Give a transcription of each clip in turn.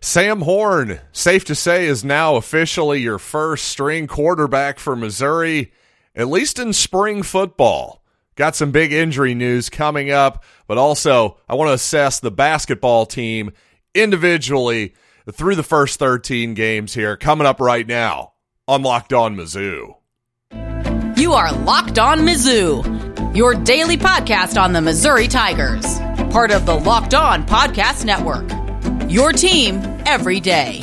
Sam Horn, safe to say, is now officially your first string quarterback for Missouri, at least in spring football. Got some big injury news coming up, but also I want to assess the basketball team individually through the first 13 games here coming up right now on Locked On Mizzou. You are Locked On Mizzou, your daily podcast on the Missouri Tigers, part of the Locked On Podcast Network. Your team every day.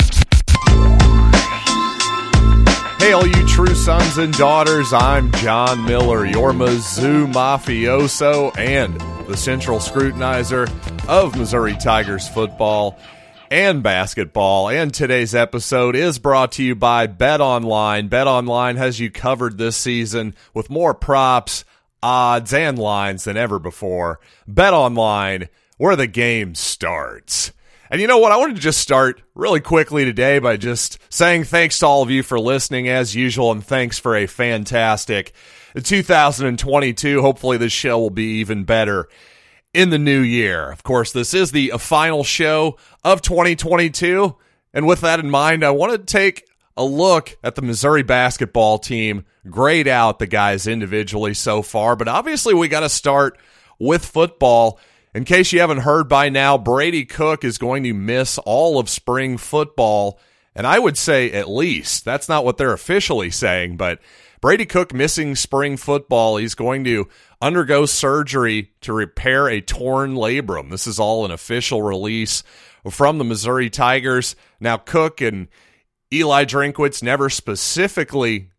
Hey, all you true sons and daughters, I'm John Miller, your Mizzou mafioso and the central scrutinizer of Missouri Tigers football and basketball. And today's episode is brought to you by Bet Online. Bet Online has you covered this season with more props, odds, and lines than ever before. Bet Online, where the game starts. And you know what? I wanted to just start really quickly today by just saying thanks to all of you for listening as usual, and thanks for a fantastic 2022. Hopefully, this show will be even better in the new year. Of course, this is the final show of 2022. And with that in mind, I want to take a look at the Missouri basketball team, grade out the guys individually so far. But obviously, we got to start with football. In case you haven't heard by now, Brady Cook is going to miss all of spring football. And I would say at least, that's not what they're officially saying, but Brady Cook missing spring football. He's going to undergo surgery to repair a torn labrum. This is all an official release from the Missouri Tigers. Now, Cook and Eli Drinkwitz never specifically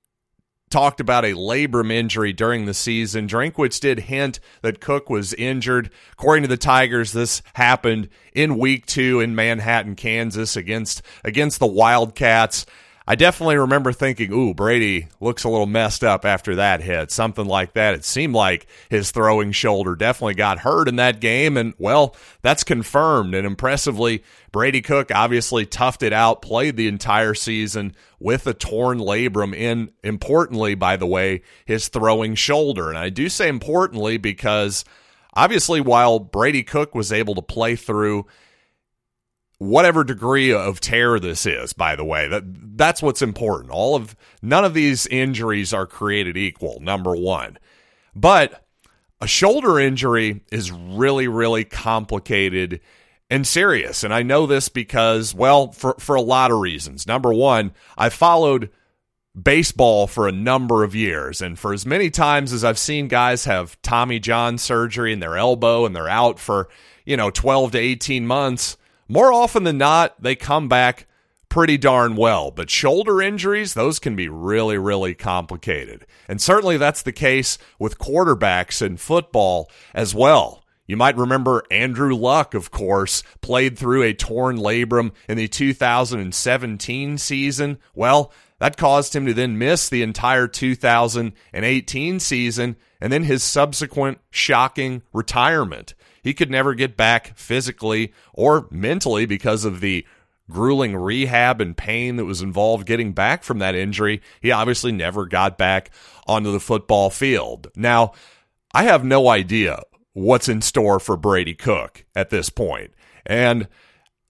talked about a labrum injury during the season. Drinkwitz did hint that Cook was injured. According to the Tigers, this happened in week two in Manhattan, Kansas against against the Wildcats. I definitely remember thinking, ooh, Brady looks a little messed up after that hit, something like that. It seemed like his throwing shoulder definitely got hurt in that game. And, well, that's confirmed. And impressively, Brady Cook obviously toughed it out, played the entire season with a torn labrum in, importantly, by the way, his throwing shoulder. And I do say importantly because obviously, while Brady Cook was able to play through whatever degree of tear this is by the way that that's what's important. All of none of these injuries are created equal number 1 but a shoulder injury is really really complicated and serious. And I know this because well for for a lot of reasons. Number 1 I followed baseball for a number of years. And for as many times as I've seen guys have Tommy John surgery in their elbow and they're out for you know 12 to 18 months more often than not, they come back pretty darn well. But shoulder injuries, those can be really, really complicated. And certainly that's the case with quarterbacks in football as well. You might remember Andrew Luck, of course, played through a torn labrum in the 2017 season. Well, that caused him to then miss the entire 2018 season and then his subsequent shocking retirement. He could never get back physically or mentally because of the grueling rehab and pain that was involved getting back from that injury. He obviously never got back onto the football field. Now, I have no idea what's in store for Brady Cook at this point. And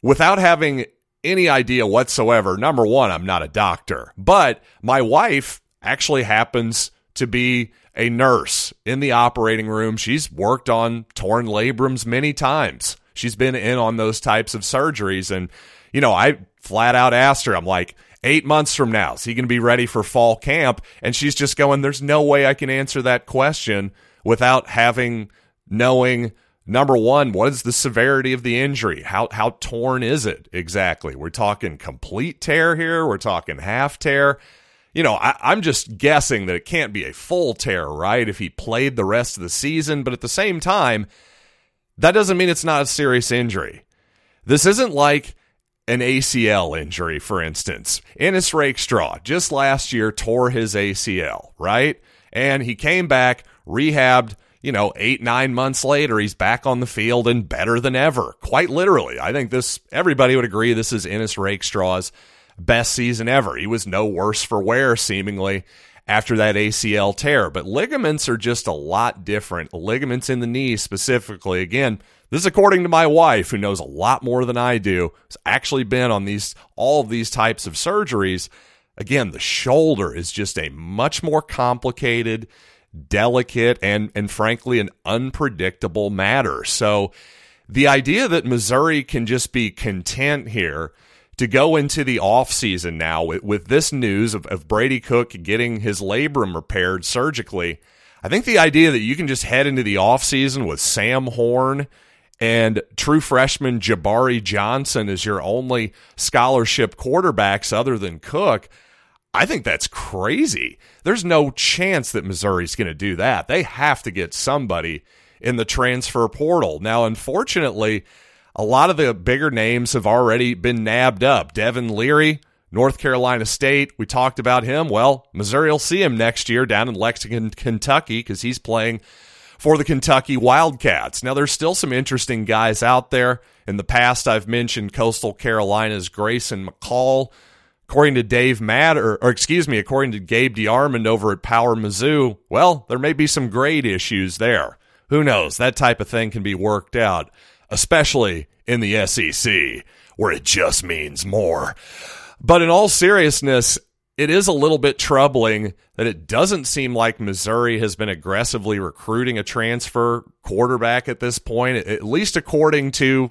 without having any idea whatsoever, number one, I'm not a doctor, but my wife actually happens to be a nurse in the operating room. She's worked on torn labrums many times. She's been in on those types of surgeries. And, you know, I flat out asked her, I'm like, eight months from now, is he going to be ready for fall camp? And she's just going, there's no way I can answer that question without having, knowing, number one, what is the severity of the injury? How, how torn is it exactly? We're talking complete tear here. We're talking half tear you know, I, am just guessing that it can't be a full tear, right? If he played the rest of the season, but at the same time, that doesn't mean it's not a serious injury. This isn't like an ACL injury, for instance. Ennis Rakestraw just last year tore his ACL, right? And he came back, rehabbed, you know, eight, nine months later, he's back on the field and better than ever. Quite literally. I think this, everybody would agree this is Ennis Rakestraw's best season ever. He was no worse for wear, seemingly, after that ACL tear. But ligaments are just a lot different. Ligaments in the knee, specifically, again, This is according to my wife, who knows a lot more than I do, has actually been on these all of these types of surgeries. Again, the shoulder is just a much more complicated, delicate, and and frankly an unpredictable matter. So the idea that Missouri can just be content here to go into the offseason now with, with this news of, of Brady Cook getting his labrum repaired surgically, I think the idea that you can just head into the offseason with Sam Horn and true freshman Jabari Johnson as your only scholarship quarterbacks other than Cook, I think that's crazy. There's no chance that Missouri's going to do that. They have to get somebody in the transfer portal. Now, unfortunately, a lot of the bigger names have already been nabbed up. Devin Leary, North Carolina State, we talked about him. Well, Missouri will see him next year down in Lexington, Kentucky, because he's playing for the Kentucky Wildcats. Now, there's still some interesting guys out there. In the past, I've mentioned Coastal Carolina's Grayson McCall. According to Dave Matter, or excuse me, according to Gabe DeArmond over at Power Mizzou, well, there may be some grade issues there. Who knows? That type of thing can be worked out especially in the SEC, where it just means more. But in all seriousness, it is a little bit troubling that it doesn't seem like Missouri has been aggressively recruiting a transfer quarterback at this point, at least according to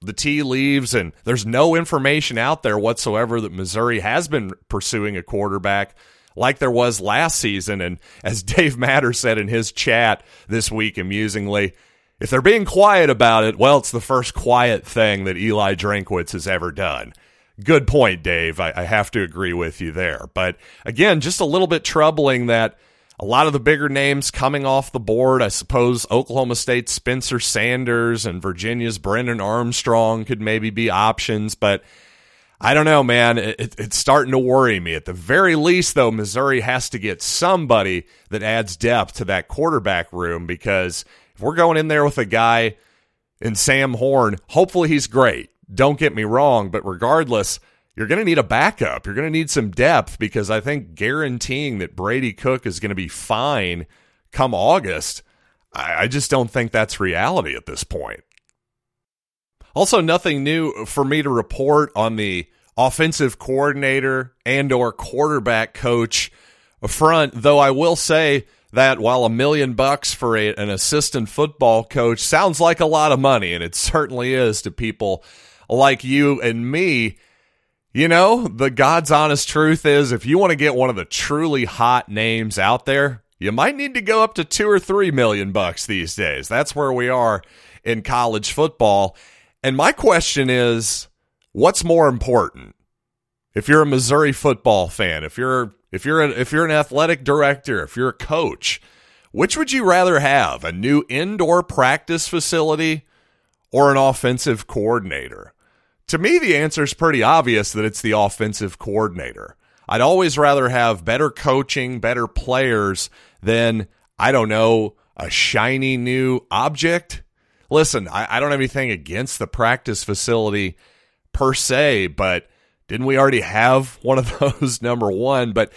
the tea leaves. And there's no information out there whatsoever that Missouri has been pursuing a quarterback like there was last season. And as Dave Matter said in his chat this week, amusingly, if they're being quiet about it, well, it's the first quiet thing that Eli Drinkwitz has ever done. Good point, Dave. I, I, have to agree with you there. But again, just a little bit troubling that a lot of the bigger names coming off the board, I suppose Oklahoma State's Spencer Sanders and Virginia's Brennan Armstrong could maybe be options, but I don't know, man. It, it's starting to worry me. At the very least, though, Missouri has to get somebody that adds depth to that quarterback room because – if we're going in there with a guy in Sam Horn, hopefully he's great. Don't get me wrong, but regardless, you're going to need a backup. You're going to need some depth because I think guaranteeing that Brady Cook is going to be fine come August, I, just don't think that's reality at this point. Also, nothing new for me to report on the offensive coordinator and or quarterback coach front, though I will say that while a million bucks for a, an assistant football coach sounds like a lot of money, and it certainly is to people like you and me, you know, the God's honest truth is if you want to get one of the truly hot names out there, you might need to go up to two or three million bucks these days. That's where we are in college football. And my question is what's more important? If you're a Missouri football fan, if you're if you're if you're an athletic director, if you're a coach, which would you rather have? A new indoor practice facility or an offensive coordinator? To me, the answer is pretty obvious that it's the offensive coordinator. I'd always rather have better coaching, better players than, I don't know, a shiny new object. Listen, I, I don't have anything against the practice facility per se, but didn't we already have one of those? Number one, but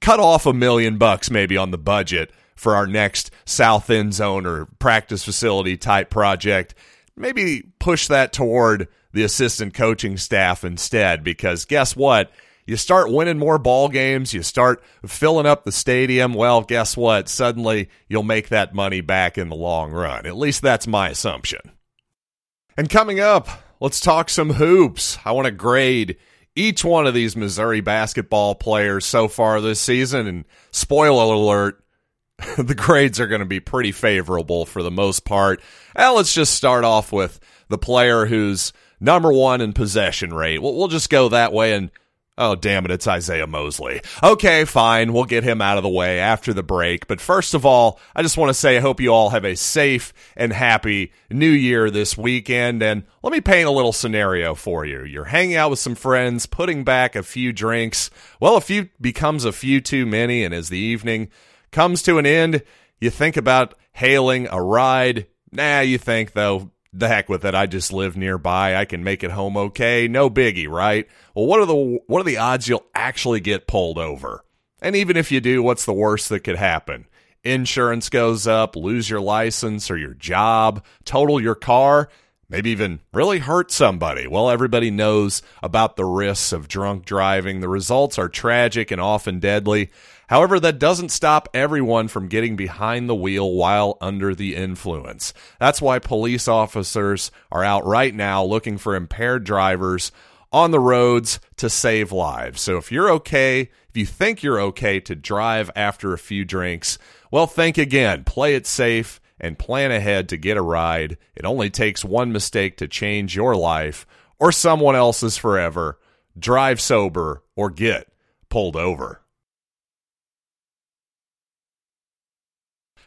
cut off a million bucks maybe on the budget for our next south end zone or practice facility type project. Maybe push that toward the assistant coaching staff instead, because guess what? You start winning more ball games, you start filling up the stadium. Well, guess what? Suddenly you'll make that money back in the long run. At least that's my assumption. And coming up, let's talk some hoops. I want to grade each one of these Missouri basketball players so far this season. And spoiler alert, the grades are going to be pretty favorable for the most part. Well, let's just start off with the player who's number one in possession rate. We'll, we'll just go that way and Oh, damn it, it's Isaiah Mosley. Okay, fine, we'll get him out of the way after the break. But first of all, I just want to say I hope you all have a safe and happy new year this weekend. And let me paint a little scenario for you. You're hanging out with some friends, putting back a few drinks. Well, a few becomes a few too many, and as the evening comes to an end, you think about hailing a ride. Nah, you think, though, the heck with it. I just live nearby. I can make it home okay. No biggie, right? Well, what are the what are the odds you'll actually get pulled over? And even if you do, what's the worst that could happen? insurance goes up, lose your license or your job, total your car, maybe even really hurt somebody. Well, everybody knows about the risks of drunk driving. The results are tragic and often deadly. However, that doesn't stop everyone from getting behind the wheel while under the influence. That's why police officers are out right now looking for impaired drivers on the roads to save lives. So if you're okay, if you think you're okay to drive after a few drinks, well, think again, play it safe, and plan ahead to get a ride. It only takes one mistake to change your life or someone else's forever. Drive sober or get pulled over.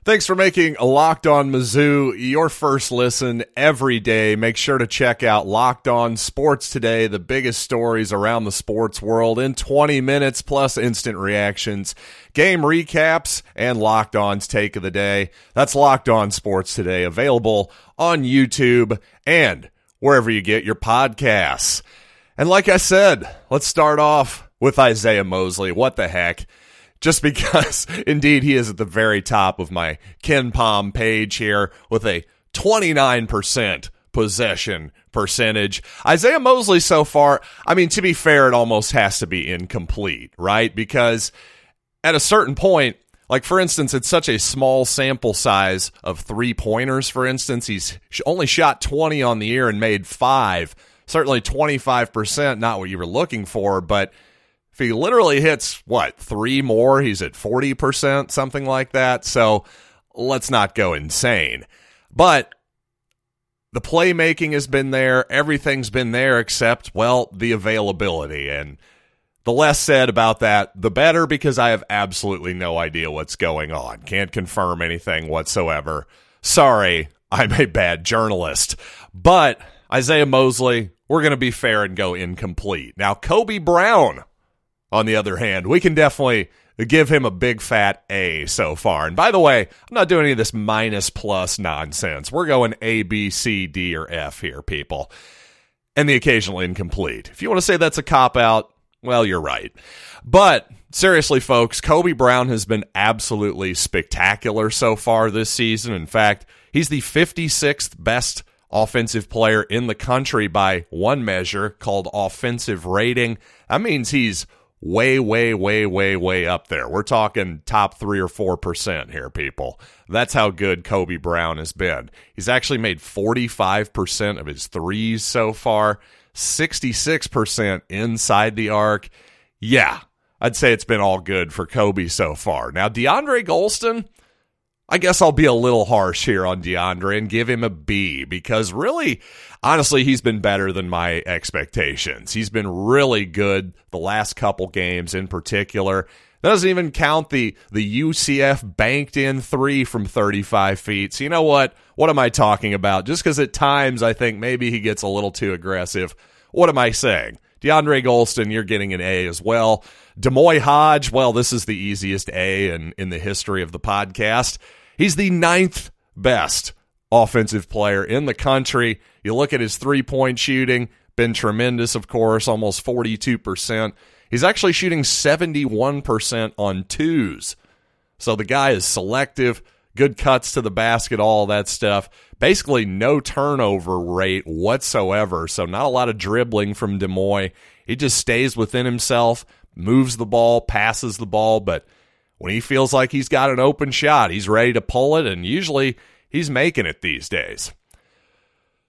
Thanks for making Locked On Mizzou your first listen every day. Make sure to check out Locked On Sports Today, the biggest stories around the sports world in 20 minutes plus instant reactions, game recaps, and Locked On's take of the day. That's Locked On Sports Today, available on YouTube and wherever you get your podcasts. And like I said, let's start off with Isaiah Mosley. What the heck? Just because indeed he is at the very top of my KenPom page here with a 29% possession percentage. Isaiah Mosley so far, I mean, to be fair, it almost has to be incomplete, right? Because at a certain point, like for instance, it's such a small sample size of three pointers, for instance, he's only shot 20 on the year and made five. Certainly 25%, not what you were looking for, but if he literally hits what three more, he's at 40%, something like that. So let's not go insane. But the playmaking has been there, everything's been there except, well, the availability. And the less said about that, the better because I have absolutely no idea what's going on. Can't confirm anything whatsoever. Sorry, I'm a bad journalist. But Isaiah Mosley, we're going to be fair and go incomplete. Now, Kobe Brown on the other hand, we can definitely give him a big fat A so far. And by the way, I'm not doing any of this minus plus nonsense. We're going A, B, C, D, or F here, people. And the occasional incomplete. If you want to say that's a cop out, well, you're right. But seriously, folks, Kobe Brown has been absolutely spectacular so far this season. In fact, he's the 56th best offensive player in the country by one measure called offensive rating. That means he's way, way, way, way, way up there. We're talking top three or four percent here, people. That's how good Kobe Brown has been. He's actually made 45% of his threes so far, 66% inside the arc. Yeah, I'd say it's been all good for Kobe so far. Now, DeAndre Gholston, I guess I'll be a little harsh here on DeAndre and give him a B because really, honestly, he's been better than my expectations. He's been really good the last couple games in particular. That doesn't even count the the UCF banked in three from 35 feet. So you know what? What am I talking about? Just because at times I think maybe he gets a little too aggressive. What am I saying? DeAndre Gholston, you're getting an A as well. D'Moi Hodge, well, this is the easiest A in, in the history of the podcast. He's the ninth best offensive player in the country. You look at his three point shooting, been tremendous, of course, almost 42%. He's actually shooting 71% on twos. So the guy is selective, good cuts to the basket, all that stuff. Basically, no turnover rate whatsoever. So, not a lot of dribbling from D'Moi. He just stays within himself, moves the ball, passes the ball, but when he feels like he's got an open shot, he's ready to pull it, and usually he's making it these days.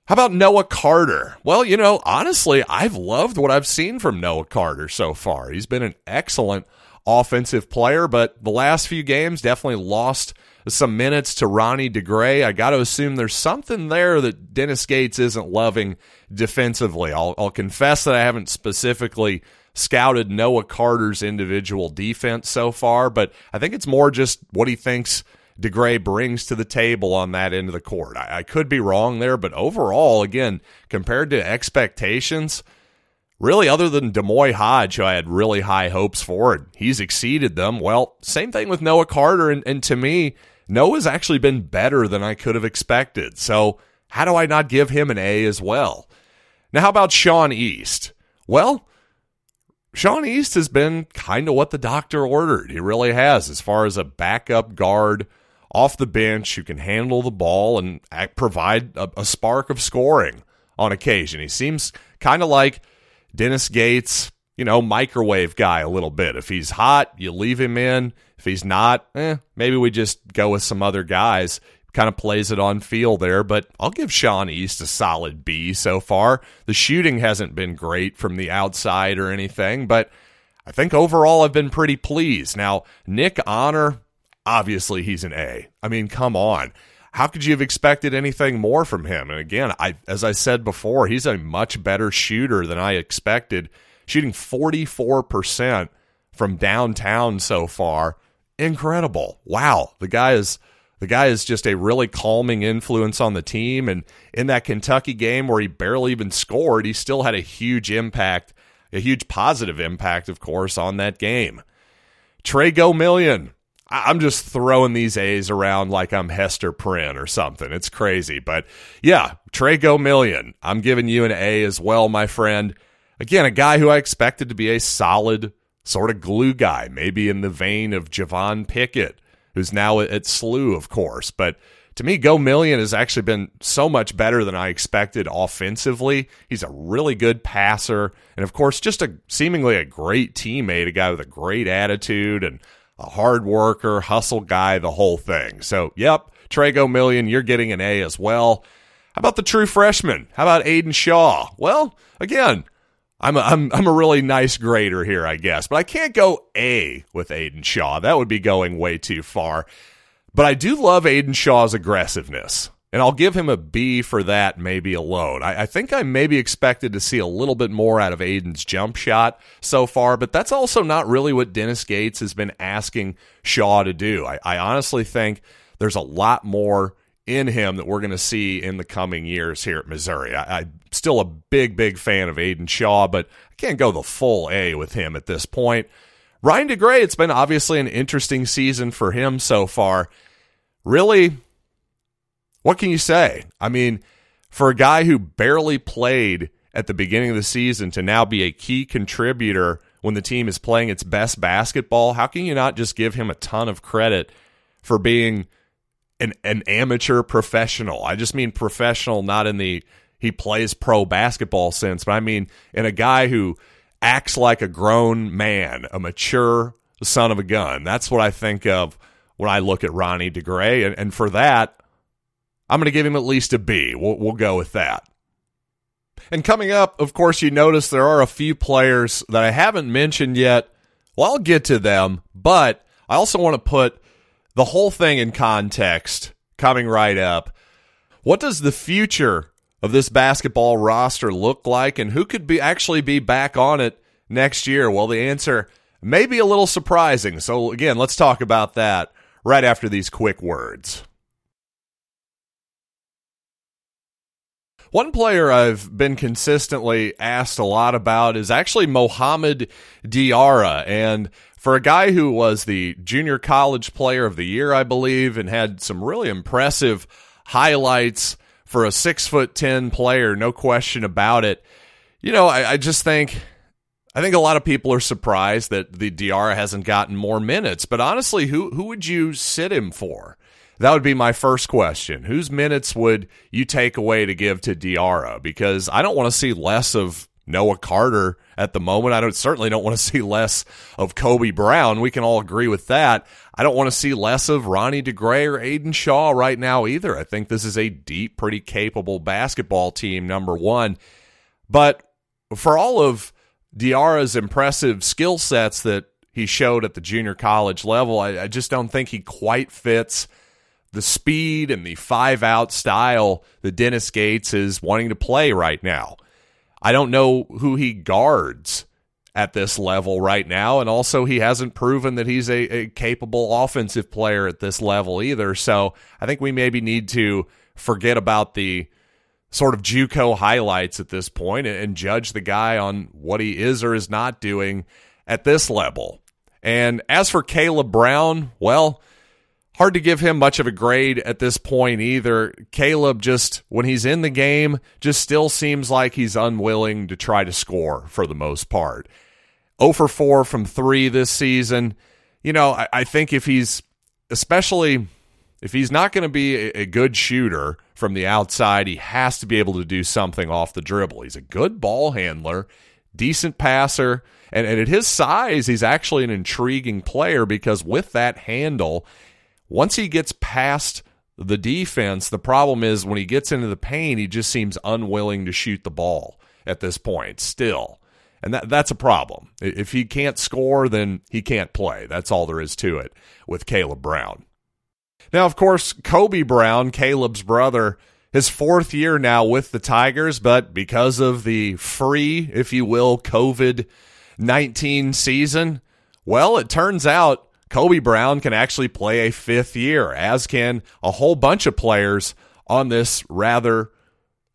How about Noah Carter? Well, you know, honestly, I've loved what I've seen from Noah Carter so far. He's been an excellent offensive player, but the last few games definitely lost some minutes to Ronnie DeGray. I got to assume there's something there that Dennis Gates isn't loving defensively. I'll, I'll confess that I haven't specifically scouted Noah Carter's individual defense so far, but I think it's more just what he thinks DeGray brings to the table on that end of the court. I, I could be wrong there, but overall, again, compared to expectations, really other than D'Moi Hodge, who I had really high hopes for, and he's exceeded them. Well, same thing with Noah Carter, and, and to me, Noah's actually been better than I could have expected. So how do I not give him an A as well? Now, how about Sean East? Well, Sean East has been kind of what the doctor ordered. He really has, as far as a backup guard off the bench who can handle the ball and provide a, a spark of scoring on occasion. He seems kind of like Dennis Gates, you know, microwave guy a little bit. If he's hot, you leave him in. If he's not, eh, maybe we just go with some other guys. Kind of plays it on feel there, but I'll give Sean East a solid B so far. The shooting hasn't been great from the outside or anything, but I think overall I've been pretty pleased. Now, Nick Honor, obviously he's an A. I mean, come on how could you have expected anything more from him? And again, I as I said before, he's a much better shooter than I expected, shooting 44% from downtown so far. Incredible. Wow. The guy is the guy is just a really calming influence on the team and in that Kentucky game where he barely even scored, he still had a huge impact, a huge positive impact of course on that game. Tre Gomillion. I'm just throwing these A's around like I'm Hester Prynne or something. It's crazy. But yeah, Tre Gomillion. I'm giving you an A as well, my friend. Again, a guy who I expected to be a solid sort of glue guy, maybe in the vein of Javon Pickett, who's now at SLU, of course. But to me, Gomillion has actually been so much better than I expected offensively. He's a really good passer, and of course, just a seemingly a great teammate, a guy with a great attitude and a hard worker, hustle guy, the whole thing. So, yep, Tre Gomillion, you're getting an A as well. How about the true freshman? How about Aiden Shaw? Well, again, I'm a, I'm I'm a really nice grader here, I guess, but I can't go A with Aiden Shaw. That would be going way too far. But I do love Aiden Shaw's aggressiveness. And I'll give him a B for that, maybe alone. I, I, think I maybe expected to see a little bit more out of Aiden's jump shot so far, but that's also not really what Dennis Gates has been asking Shaw to do. I, I honestly think there's a lot more in him that we're going to see in the coming years here at Missouri. I, am still a big, big fan of Aiden Shaw, but I can't go the full A with him at this point. Ryan DeGray, it's been obviously an interesting season for him so far. Really, what can you say? I mean, for a guy who barely played at the beginning of the season to now be a key contributor when the team is playing its best basketball, how can you not just give him a ton of credit for being an an amateur professional? I just mean professional, not in the he plays pro basketball sense, but I mean in a guy who acts like a grown man, a mature son of a gun. That's what I think of when I look at Ronnie DeGray. And, and for that, I'm going to give him at least a B. We'll, we'll go with that. And coming up, of course, you notice there are a few players that I haven't mentioned yet. Well, I'll get to them, but I also want to put the whole thing in context coming right up. What does the future of this basketball roster look like, and who could be actually be back on it next year? Well, the answer may be a little surprising. So, again, let's talk about that right after these quick words. One player I've been consistently asked a lot about is actually Mohamed Diarra. And for a guy who was the junior college player of the year, I believe, and had some really impressive highlights for a six foot ten player, no question about it. You know, I, I just think I think a lot of people are surprised that the Diarra hasn't gotten more minutes. But honestly, who who would you sit him for? That would be my first question. Whose minutes would you take away to give to Diarra? Because I don't want to see less of Noah Carter at the moment. I don't certainly don't want to see less of Kobe Brown. We can all agree with that. I don't want to see less of Ronnie DeGray or Aiden Shaw right now either. I think this is a deep, pretty capable basketball team, number one. But for all of Diarra's impressive skill sets that he showed at the junior college level, I, I just don't think he quite fits – the speed and the five out style that Dennis Gates is wanting to play right now. I don't know who he guards at this level right now. And also, he hasn't proven that he's a, a, capable offensive player at this level either. So I think we maybe need to forget about the sort of Juco highlights at this point and judge the guy on what he is or is not doing at this level. And as for Caleb Brown, well, hard to give him much of a grade at this point either. Caleb just when he's in the game just still seems like he's unwilling to try to score for the most part. 0 for 4 from 3 this season. You know, I, I think if he's, especially if he's not going to be a, a good shooter from the outside, he has to be able to do something off the dribble. He's a good ball handler, decent passer, and, and at his size, he's actually an intriguing player because with that handle, once he gets past the defense, the problem is when he gets into the paint, he just seems unwilling to shoot the ball at this point still. And that that's a problem. If he can't score, then he can't play. That's all there is to it with Caleb Brown. Now, of course, Kobe Brown, Caleb's brother, his fourth year now with the Tigers, but because of the free, if you will, COVID 19 season, well, it turns out Kobe Brown can actually play a fifth year, as can a whole bunch of players on this rather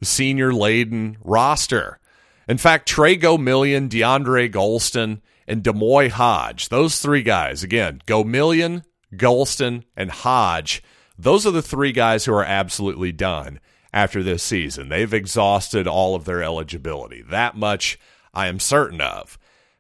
senior laden roster. In fact, Tre Gomillion, DeAndre Gholston, and D'Moi Hodge, those three guys, again, Gomillion, Gholston, and Hodge, those are the three guys who are absolutely done after this season. They've exhausted all of their eligibility. That much I am certain of.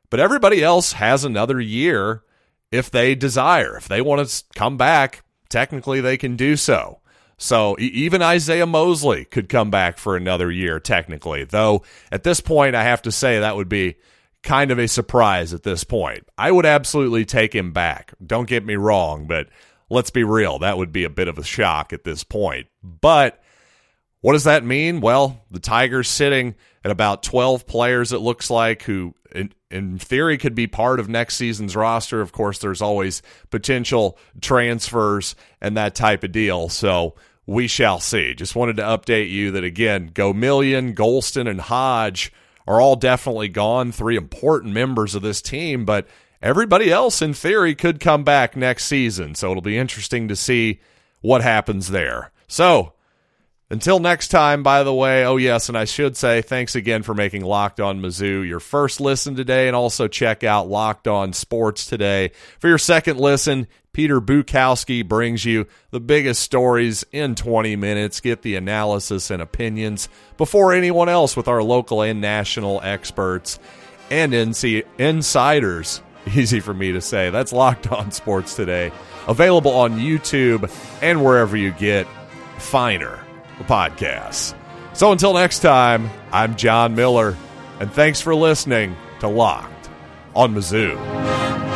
But everybody else has another year if they desire. If they want to come back, technically they can do so. So even Isaiah Mosley could come back for another year, technically. Though at this point, I have to say that would be kind of a surprise at this point. I would absolutely take him back. Don't get me wrong, but let's be real. That would be a bit of a shock at this point. But what does that mean? Well, the Tigers sitting at about 12 players, it looks like, who in, in theory could be part of next season's roster. Of course, there's always potential transfers and that type of deal. So we shall see. Just wanted to update you that again, Gomillion, Gholston, and Hodge are all definitely gone. Three important members of this team, but everybody else in theory could come back next season. So it'll be interesting to see what happens there. So until next time, by the way, oh yes, and I should say thanks again for making Locked On Mizzou your first listen today, and also check out Locked On Sports today. For your second listen, Peter Bukowski brings you the biggest stories in 20 minutes. Get the analysis and opinions before anyone else with our local and national experts and NC insiders. Easy for me to say. That's Locked On Sports today. Available on YouTube and wherever you get finer podcasts. So until next time, I'm John Miller, and thanks for listening to Locked on Mizzou.